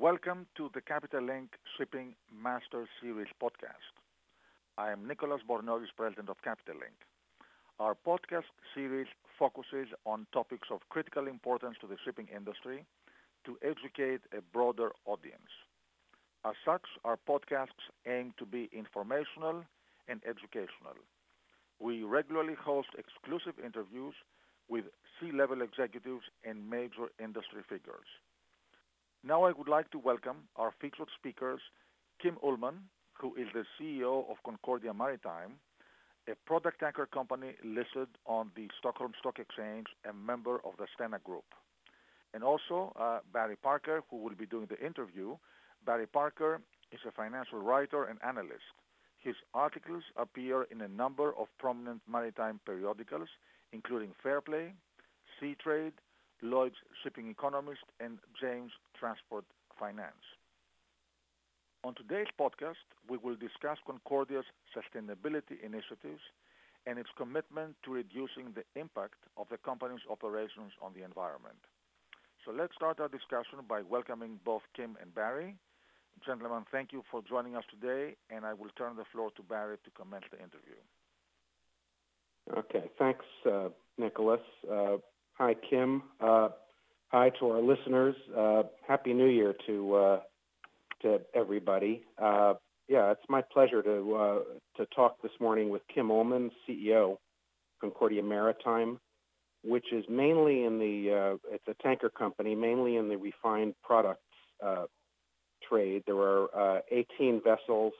Welcome to the Capital Link Shipping Master Series podcast. I am Nicholas Bornozis, President of Capital Link. Our podcast series focuses on topics of critical importance to the shipping industry to educate a broader audience. As such, our podcasts aim to be informational and educational. We regularly host exclusive interviews with C-level executives and major industry figures. Now I would like to welcome our featured speakers, Kim Ullman, who is the CEO of Concordia Maritime, a product tanker company listed on the Stockholm Stock Exchange and member of the Stena Group. And also uh, Barry Parker, who will be doing the interview. Barry Parker is a financial writer and analyst. His articles appear in a number of prominent maritime periodicals, including Fairplay, Seatrade, Lloyd's Shipping Economist, and Jane's Transport Finance. On today's podcast, we will discuss Concordia's sustainability initiatives and its commitment to reducing the impact of the company's operations on the environment. So let's start our discussion by welcoming both Kim and Barry. Gentlemen, thank you for joining us today, and I will turn the floor to Barry to commence the interview. Okay, thanks, uh, Nicholas. Uh, Hi, Kim. Uh, hi to our listeners. Uh, Happy New Year to uh, to everybody. Uh, yeah, it's my pleasure to uh, to talk this morning with Kim Ullman, CEO, Concordia Maritime, which is mainly in the uh, it's a tanker company, mainly in the refined products trade. There are 18 vessels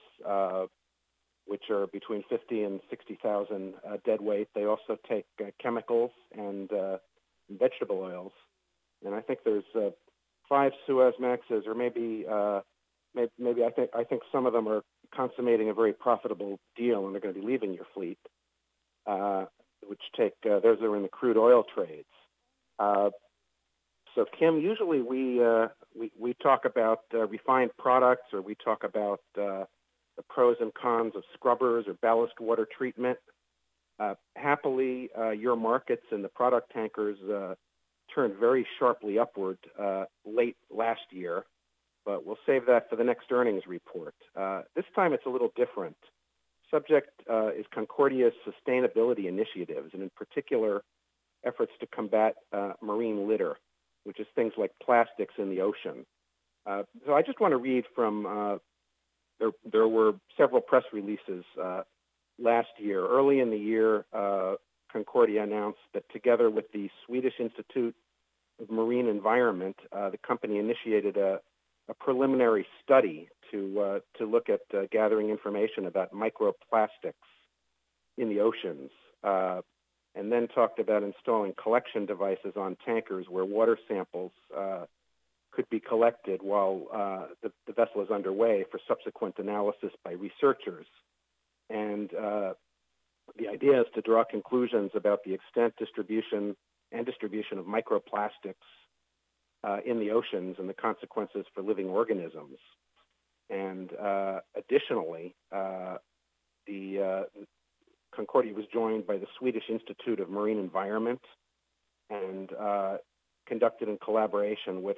which are between 50 and 60,000 uh, deadweight. They also take chemicals and uh, vegetable oils. And I think there's uh, five Suezmaxes, or maybe, uh, maybe, maybe I think I think some of them are consummating a very profitable deal, and they're going to be leaving your fleet, uh, which take uh, those are in the crude oil trades. Uh, so, Kim, usually we uh, we we talk about uh, refined products, or we talk about uh, the pros and cons of scrubbers or ballast water treatment. Uh, happily, uh, your markets and the product tankers uh, turned very sharply upward late last year, but we'll save that for the next earnings report. This time it's a little different. Subject is Concordia's sustainability initiatives, and in particular, efforts to combat marine litter, which is things like plastics in the ocean. So I just want to read from there, there were several press releases uh, last year. Early in the year, uh, Concordia announced that together with the Swedish Institute of Marine Environment, uh, the company initiated a, a preliminary study to uh, to look at uh, gathering information about microplastics in the oceans, uh, and then talked about installing collection devices on tankers where water samples uh, could be collected while the, the vessel is underway for subsequent analysis by researchers. And uh, the idea is to draw conclusions about the extent, distribution, and distribution of microplastics uh, in the oceans and the consequences for living organisms. And uh, additionally, uh, the uh, Concordia was joined by the Swedish Institute of Marine Environment and uh, conducted in collaboration with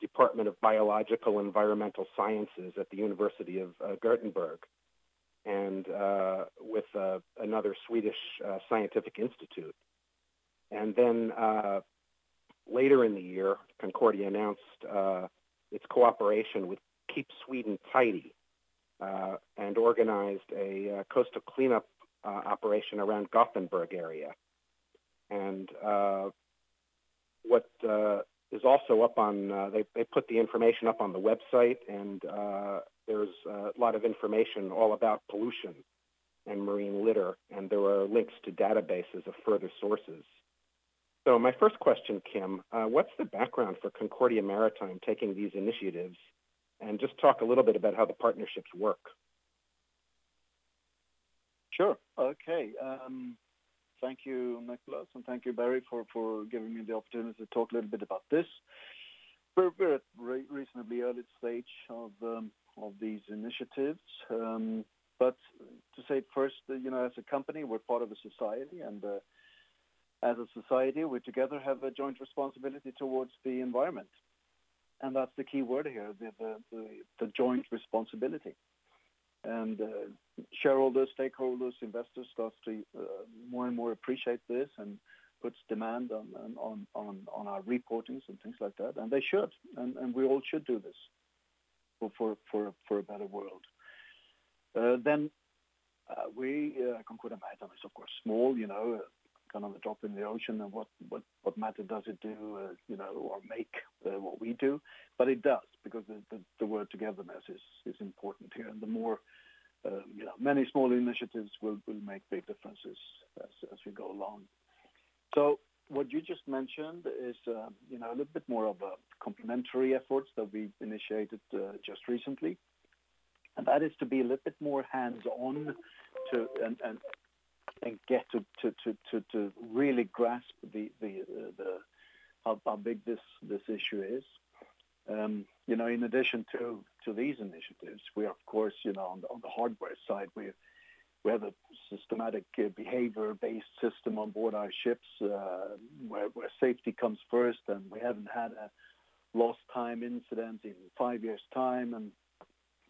Department of Biological and Environmental Sciences at the University of Gothenburg and uh, with uh, another Swedish uh, scientific institute. And then uh, later in the year, Concordia announced uh, its cooperation with Keep Sweden Tidy uh, and organized a coastal cleanup operation around Gothenburg area. And what is also up on, they, they put the information up on the website and there's a lot of information all about pollution and marine litter, and there are links to databases of further sources. So my first question, Kim, uh, what's the background for Concordia Maritime taking these initiatives? And just talk a little bit about how the partnerships work. Sure. Okay. Um, thank you, Nicholas, and thank you, Barry, for, for giving me the opportunity to talk a little bit about this. We're, we're at re- reasonably early stage of um, of these initiatives. Um, but to say first, uh, you know, as a company, we're part of a society, and uh, as a society, we together have a joint responsibility towards the environment. and that's the key word here, the, the, the, the joint responsibility. And uh, shareholders, stakeholders, investors start to uh, more and more appreciate this and puts demand on, on, on, on our reportings and things like that. And they should, and, and we all should do this for, for, for, a better world. Uh, then uh, we, uh, Concordia Maritime is of course small, you know, kind of a drop in the ocean and what, what, what matter does it do, uh, you know, or make uh, what we do. But it does because the, the, the word togetherness is, is important here. And the more, um, you know, many small initiatives will, will make big differences as, as we go along. So what you just mentioned is, uh, you know, a little bit more of a complementary efforts that we initiated uh, just recently. And that is to be a little bit more hands-on to and, and and get to, to, to, to, to really grasp the, the, uh, the how, how big this, this issue is. Um, you know, in addition to, to these initiatives, we are, of course, you know, on the, on the hardware side, we, we have a systematic uh, behavior-based system on board our ships uh, where, where safety comes first, and we haven't had a lost time incident in five years' time, and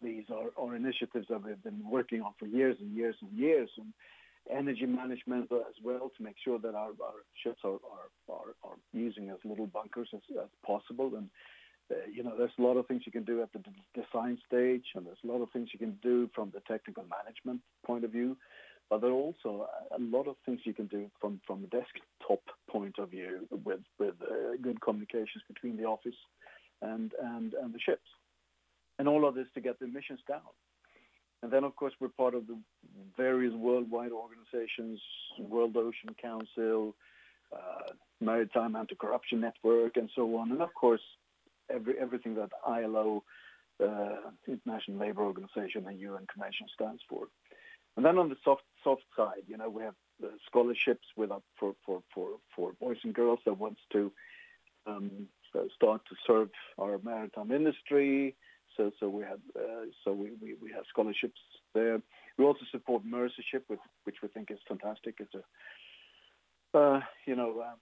these are, are initiatives that we've been working on for years and years and years. And energy management as well to make sure that our, our ships are, are, are, are, using as little bunkers as, as possible. And, you know, there's a lot of things you can do at the design stage, and there's a lot of things you can do from the technical management point of view. But there are also a lot of things you can do from, from a desktop point of view with, with uh, good communications between the office and, and, and the ships. And all of this to get the emissions down. And then, of course, we're part of the various worldwide organizations, World Ocean Council, uh, Maritime Anti-Corruption Network, and so on. And of course, every, everything that ILO, uh, International Labour Organization, and UN Convention stands for. And then on the soft soft side, you know, we have uh, scholarships with up for, for, for, for boys and girls that wants to um, start to serve our maritime industry, so so we have uh, so we, we, we have scholarships there. We also support Mercyship, which which we think is fantastic. It's a uh, you know uh,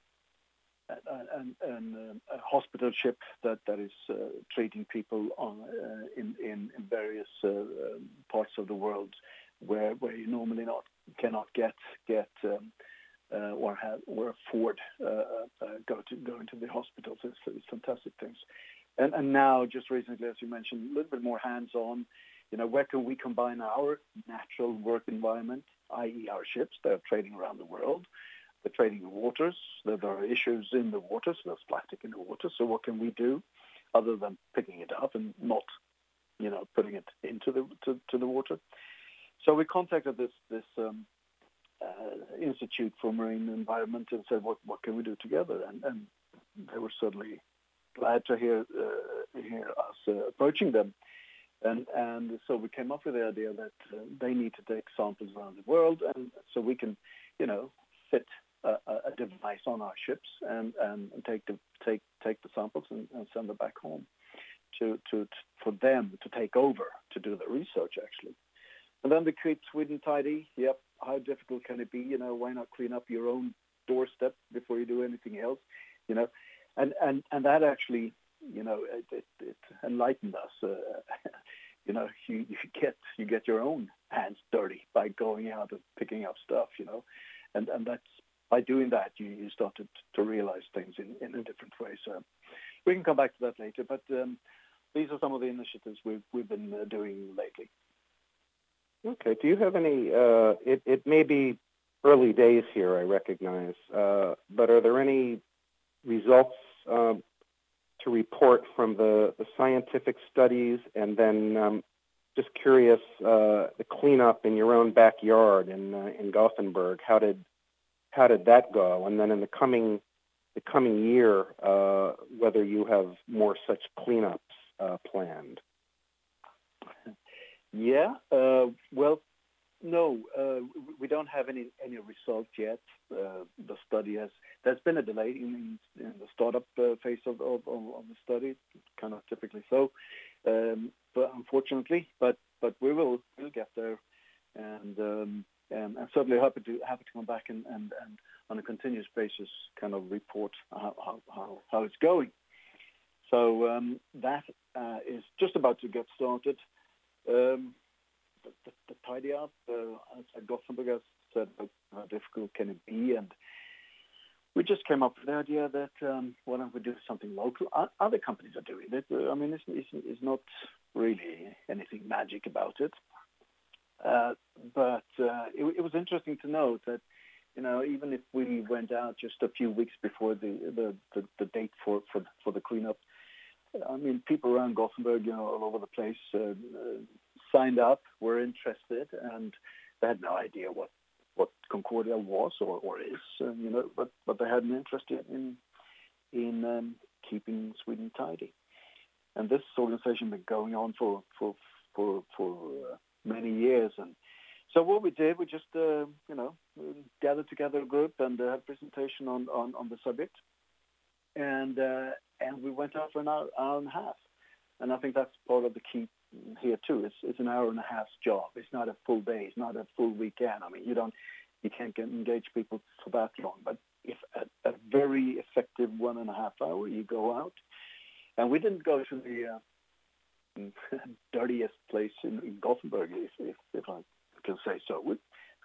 an, an, um, a hospital ship that that is uh, treating people on uh, in, in in various uh, um, parts of the world where where you normally not cannot get get um, uh, or have or afford uh, uh, go to go into the hospitals. It's, it's fantastic things. And, and now, just recently, as you mentioned, a little bit more hands-on. You know, where can we combine our natural work environment, i.e., our ships that are trading around the world, they're trading in waters. There are issues in the waters. There's plastic in the water. So what can we do other than picking it up and not, you know, putting it into the to, to the water? So we contacted this this um, uh, Institute for Marine Environment and said, what what can we do together? And, and they were certainly glad to hear uh, hear us uh, approaching them. And, and so we came up with the idea that uh, they need to take samples around the world, and so we can, you know, fit a, a device on our ships and, and, take the take take the samples and, and send them back home to, to, to, for them to take over to do the research actually. And then the keep Sweden tidy. Yep, how difficult can it be? You know, why not clean up your own doorstep before you do anything else? You know, and and and that actually, you know, it, it, it enlightened us. Uh, you know, you, you get you get your own hands dirty by going out and picking up stuff. You know, and and that's by doing that you, you started to realize things in, in a different way. So we can come back to that later. But um, these are some of the initiatives we've we've been uh, doing lately. Okay. Do you have any? Uh, it it may be early days here. I recognize, uh, but are there any results um, to report from the, the, scientific studies, and then um, just curious, uh, the cleanup in your own backyard in uh, in Gothenburg. How did how did that go? And then in the coming the coming year, uh, whether you have more such cleanups uh, planned. Yeah, uh, well, no, uh, we don't have any any results yet. Uh, the study has there's been a delay in, in the startup uh, phase of, of, of, the study, kind of typically so, um, but unfortunately, but but we will we'll get there, and um, and certainly happy to happy to come back and, and, and on a continuous basis kind of report how how, how, how it's going. So um, that uh, is just about to get started. Um, the, the, the, tidy up uh, at Gothenburg, as said, how difficult can it be? And we just came up with the idea that um, why don't we do something local? Other companies are doing it. I mean, it's, it's, it's not really anything magic about it. Uh, but uh, it, it, was interesting to note that, you know, even if we went out just a few weeks before the the, the, the date for, for for the cleanup, I mean, people around Gothenburg, you know, all over the place, uh, signed up, were interested, and they had no idea what what Concordia was or, or is, you know, but but they had an interest in in um, keeping Sweden tidy, and this organization been going on for for for for uh, many years, and so what we did, we just uh, you know gathered together a group and uh, had a presentation on, on on the subject, and uh, and we went out for an hour, hour and a half, and I think that's part of the key here too. It's it's an hour and a half job. It's not a full day. It's not a full weekend. I mean, you don't you can't get, engage people for that long. But if a, a, very effective one and a half hour, you go out, and we didn't go to the uh, dirtiest place in, Gothenburg, if, if, if I can say so. We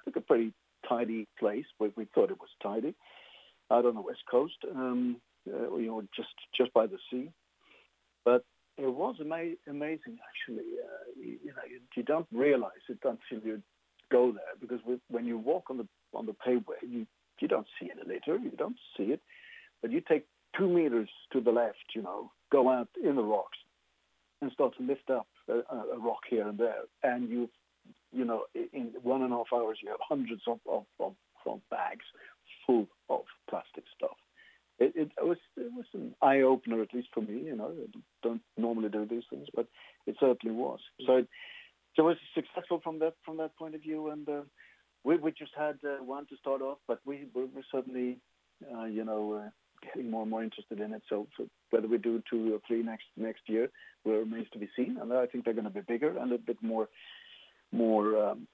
took a pretty tidy place. We, we thought it was tidy out on the west coast, um, uh, you know, just just by the sea. But it was ama- amazing, actually. Uh, you, you, know, you, you, don't realize it until you go there, because when you walk on the on the paveway, you you don't see any litter, you don't see it, but you take two meters to the left, you know, go out in the rocks, and start to lift up a, a rock here and there, and you, you know, in one and a half hours, you have hundreds of, of, of, of bags full of plastic stuff it, it, was it was an eye opener at least for me. You know, I don't normally do these things, but it certainly was. So it, so it was successful from that from that point of view, and uh, we we just had uh, one to start off, but we we were certainly uh, you know uh, getting more and more interested in it. So, so, whether we do two or three next next year will remains to be seen, and I think they're going to be bigger and a bit more more um,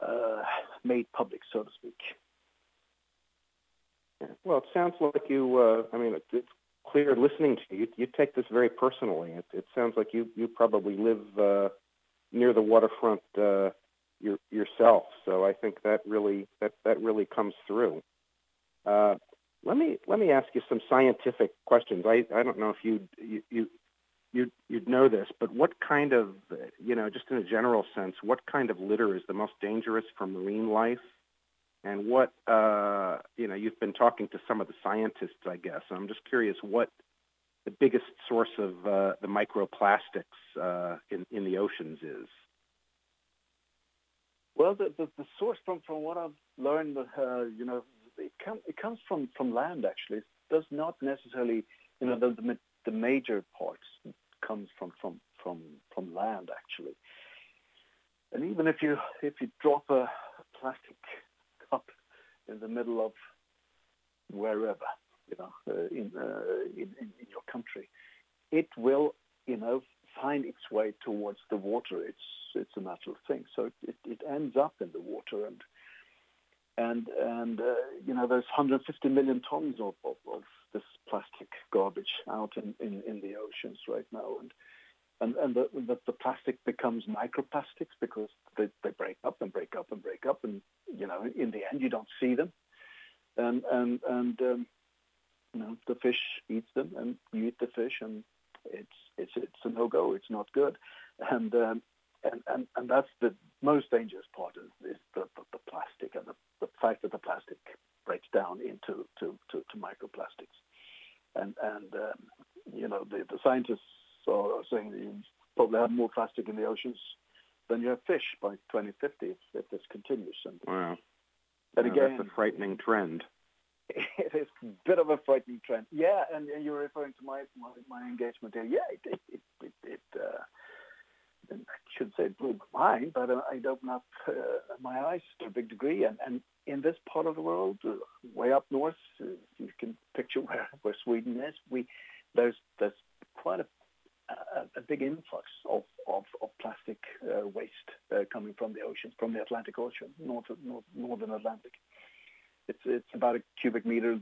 uh, made public, so to speak. Well, it sounds like you. Uh, I mean, it's clear listening to you. You take this very personally. It, it sounds like you you probably live uh, near the waterfront uh, your, yourself. So I think that really that that really comes through. Uh, let me let me ask you some scientific questions. I, I don't know if you you you you'd, know this, but what kind of you know just in a general sense, what kind of litter is the most dangerous for marine life? and what uh, you know you've been talking to some of the scientists, I guess. I'm just curious what the biggest source of uh, the microplastics uh, in in the oceans is. Well, the, the, the source from, from what I've learned, uh, you know, it, it comes from, from land actually. It does not necessarily, you know, the, the, the major parts comes from, from, from, from land actually. And even if you if you drop a plastic cup in the middle of wherever, you know, uh, in, uh, in, in your country, it will, you know, find its way towards the water. It's it's a natural thing. So it, it ends up in the water, and and and uh, you know, there's 150 million tons of, of, of this plastic garbage out in, in, in the oceans right now, and and, and the, the, the, plastic becomes microplastics because they, they break up and break up and break up, and you know, in the end, you don't see them, and and and um, you know, the fish eats them, and you eat the fish, and it's it's it's a no go. It's not good, and um, and, and and that's the most dangerous part is, is the, the, the, plastic and the, the fact that the plastic breaks down into to, to, to microplastics, and and um, you know the, the scientists are saying you probably have more plastic in the oceans than you have fish by 2050 if, if this continues. And, wow. And again, that's a frightening trend. It is a bit of a frightening trend. Yeah, and, and you're referring to my, my, my engagement here. Yeah, it, should say blew my mind, but uh, it opened up uh, my eyes to a big degree. And, and in this part of the world, uh, way up north, uh, you can picture where, where Sweden is. We there's there's quite a a, a big influx of, of, of plastic waste coming from the ocean, from the Atlantic Ocean, north, north, northern Atlantic. It's, it's about a cubic meter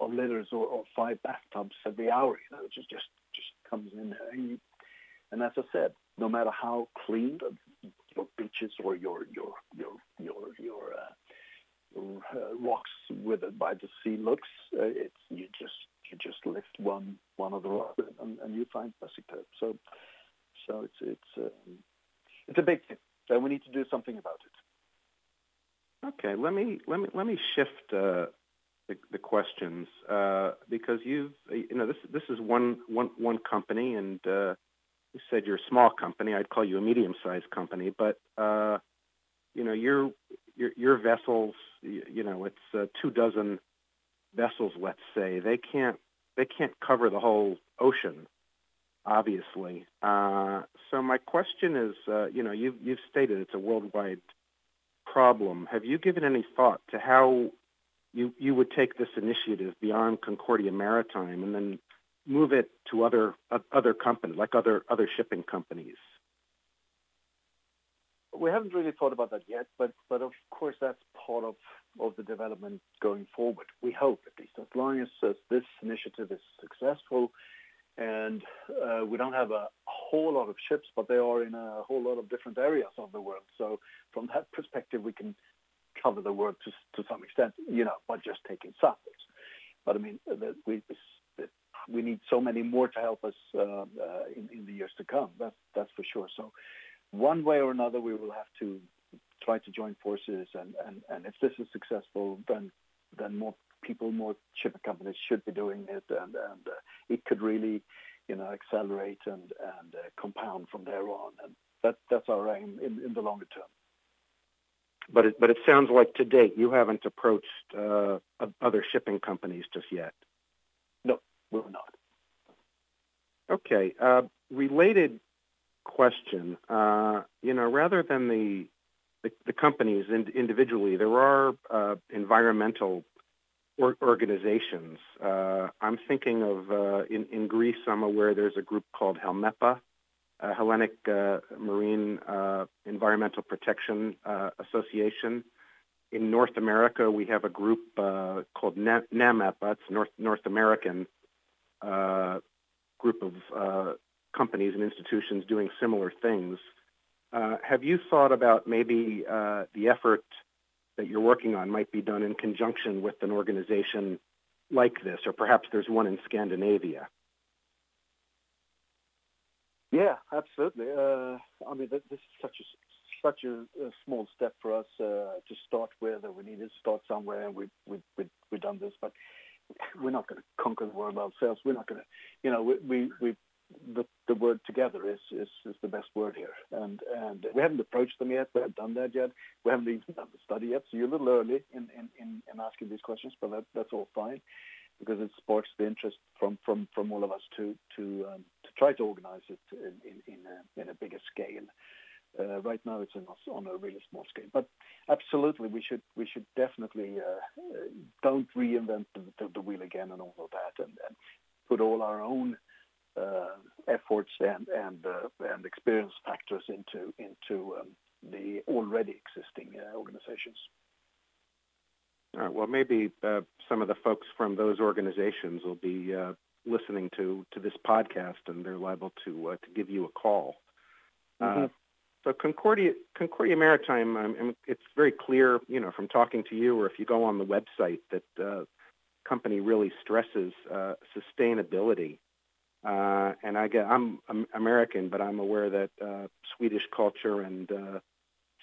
of litters or, or five bathtubs every hour. You know, it just just just comes in there. And, you, and as I said, no matter how clean your beaches or your your your your your, uh, uh, rocks with it by the sea looks, uh, it's you just you just lift one one of the rocks and, and you find plastic. So so it's it's um, it's a big thing. So we need to do something about it. Okay, let me let me let me shift uh, the, the questions uh, because you've you know this this is one one one company and uh, you said you're a small company. I'd call you a medium-sized company, but uh, you know your your, your vessels. You, you know it's uh, two dozen vessels. Let's say they can't they can't cover the whole ocean, obviously. Uh, so my question is, uh, you know, you've you've stated it's a worldwide problem. Have you given any thought to how you you would take this initiative beyond Concordia Maritime and then move it to other uh, other companies, like other other shipping companies? We haven't really thought about that yet, but but of course that's part of of the development going forward. We hope, at least, as long as, as this initiative is successful, and uh, we don't have a whole lot of ships, but they are in a whole lot of different areas of the world. So from that perspective, we can cover the world to to some extent, you know, by just taking samples. But I mean, we we need so many more to help us uh, uh, in, in, the years to come. That's that's for sure. So, one way or another, we will have to try to join forces, and, and, and if this is successful, then then more people, more shipping companies should be doing it, and and uh, it could really, you know, accelerate and and uh, compound from there on, and that that's our aim in, in the longer term. But it, but it sounds like to date you haven't approached uh, other shipping companies just yet. We're not. Okay. Uh, related question. Uh, you know, rather than the the, the companies in, individually, there are uh, environmental or, organizations. Uh, I'm thinking of uh, in, in Greece. I'm aware there's a group called Helmepa, uh, Hellenic Marine Environmental Protection Association. In North America, we have a group called NAMEPA. It's North North American uh, group of uh, companies and institutions doing similar things. Uh, have you thought about maybe uh, the effort that you're working on might be done in conjunction with an organization like this, or perhaps there's one in Scandinavia? Yeah, absolutely. Uh, I mean, this is such a such a, a small step for us uh, to start with. We needed to start somewhere, and we've we, we, we've done this. But we're not going to conquer the world ourselves. We're not going to, you know, we, we, we the, the word together is, is, is the best word here. And, and we haven't approached them yet. We haven't done that yet. We haven't even done the study yet. So you're a little early in, in, in, in asking these questions, but that, that's all fine because it sparks the interest from, from, from all of us to, to, um, to try to organize it in, in, in, a, in a bigger scale. Uh, right now, it's on a really small scale, but absolutely, we should we should definitely uh, don't reinvent the, the, the, wheel again and all of that, and, and put all our own uh, efforts and and uh, and experience factors into into um, the already existing uh, organizations. All right. Well, maybe uh, some of the folks from those organizations will be listening to to this podcast, and they're liable to to give you a call. Mm-hmm. So Concordia, Concordia Maritime, um, it's very clear, you know, from talking to you or if you go on the website that uh, company really stresses uh, sustainability. Uh, and I get, I'm, I'm, American, but I'm aware that uh, Swedish culture and uh,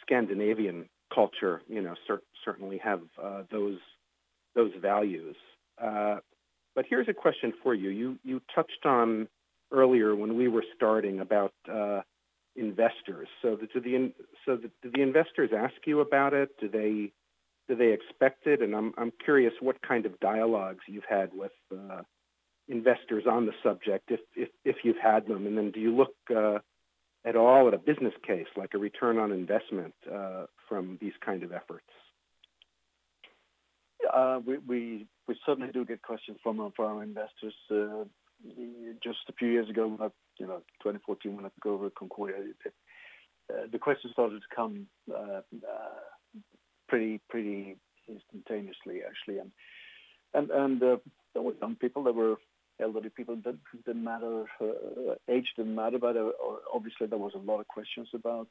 Scandinavian culture, you know, cer- certainly have uh, those those values. but here's a question for you. You you touched on earlier when we were starting about investors. So do the so do the investors ask you about it? Do they do they expect it? And I'm I'm curious what kind of dialogues you've had with uh, investors on the subject, if if if you've had them, and then do you look uh, at all at a business case, like a return on investment uh, from these kind of efforts? Uh, we, we we certainly do get questions from from our investors. Uh, just a few years ago, when I, you know, 2014, when I took over Concordia, it, uh, the questions started to come uh, uh, pretty pretty instantaneously, actually, and and and uh, there were young people there were elderly people that didn't matter, uh, age didn't matter, but obviously there was a lot of questions about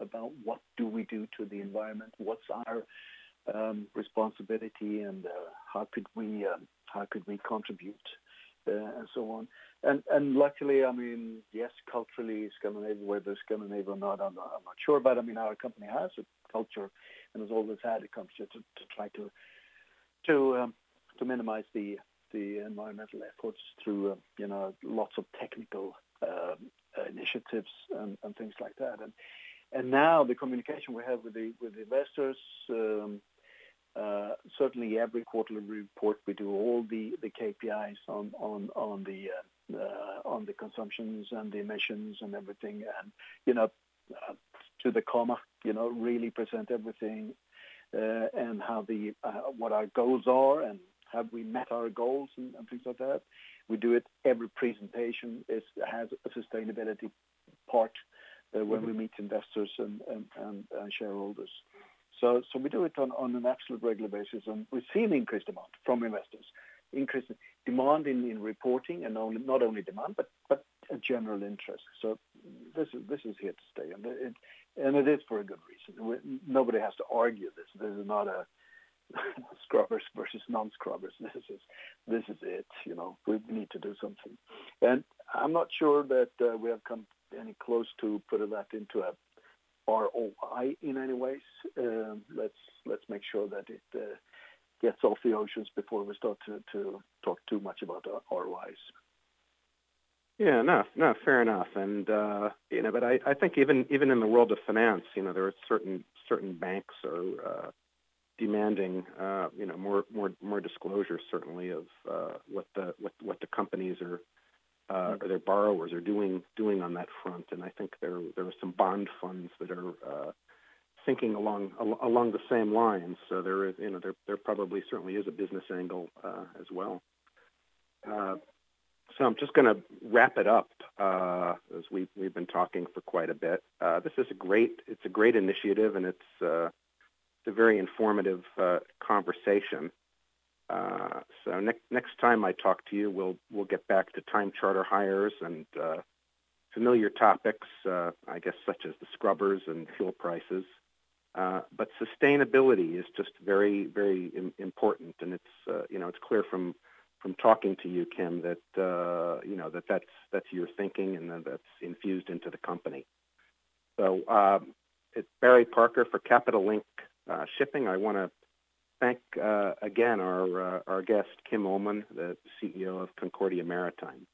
about what do we do to the environment, what's our um, responsibility, and how could we um, how could we contribute, and so on. And and luckily, I mean, yes, culturally, Scandinavia, whether Scandinavia or not, I'm not, I'm not sure, but I mean, our company has a culture and has always had a culture to, to try to to um, to minimize the the environmental efforts through uh, you know lots of technical uh, initiatives and, and, things like that. And and now the communication we have with the with the investors. Certainly, every quarterly report we do all the, the KPIs on on on the uh, on the consumptions and the emissions and everything, and you know uh, to the comma, you know, really present everything uh, and how the what our goals are and have we met our goals and, things like that. We do it every presentation is has a sustainability part uh, when mm-hmm. we meet investors and, and, and, and, shareholders. So, we do it on, an absolute regular basis, and we've seen increased demand from investors, increased demand in, in reporting, and not only demand, but, a general interest. So this is here to stay, and it and it is for a good reason. Nobody has to argue this. This is not a scrubbers versus non-scrubbers. This is this is it. You know, we need to do something, and I'm not sure that uh, we have come any close to putting that into a ROI in any ways. Um, let's make sure that it uh, gets off the oceans before we start to, talk too much about ROIs. Yeah, no, fair enough. And uh, you know, but I, think even in the world of finance, you know, there are certain banks or uh, demanding, you know, more disclosure certainly of what the what what the companies are uh, or their borrowers are doing doing on that front. And I think there there are some bond funds that are uh, thinking along al- along the same lines. So there is, you know, there there probably certainly is a business angle uh, as well. Uh, so I'm just going to wrap it up uh, as we we've been talking for quite a bit. Uh, this is a great it's a great initiative and it's uh, it's a very informative uh, conversation. Uh, so ne- next time I talk to you, we'll we'll get back to time charter hires and uh, familiar topics, uh, I guess, such as the scrubbers and fuel prices. Uh, but sustainability is just very, very Im- important, and it's uh, you know it's clear from from talking to you, Kim, that you know that that's that's your thinking and that that's infused into the company. So um, it's Barry Parker for Capital Link uh, shipping. I want to thank uh, again our uh, our guest Kim Ullman, the CEO of Concordia Maritime.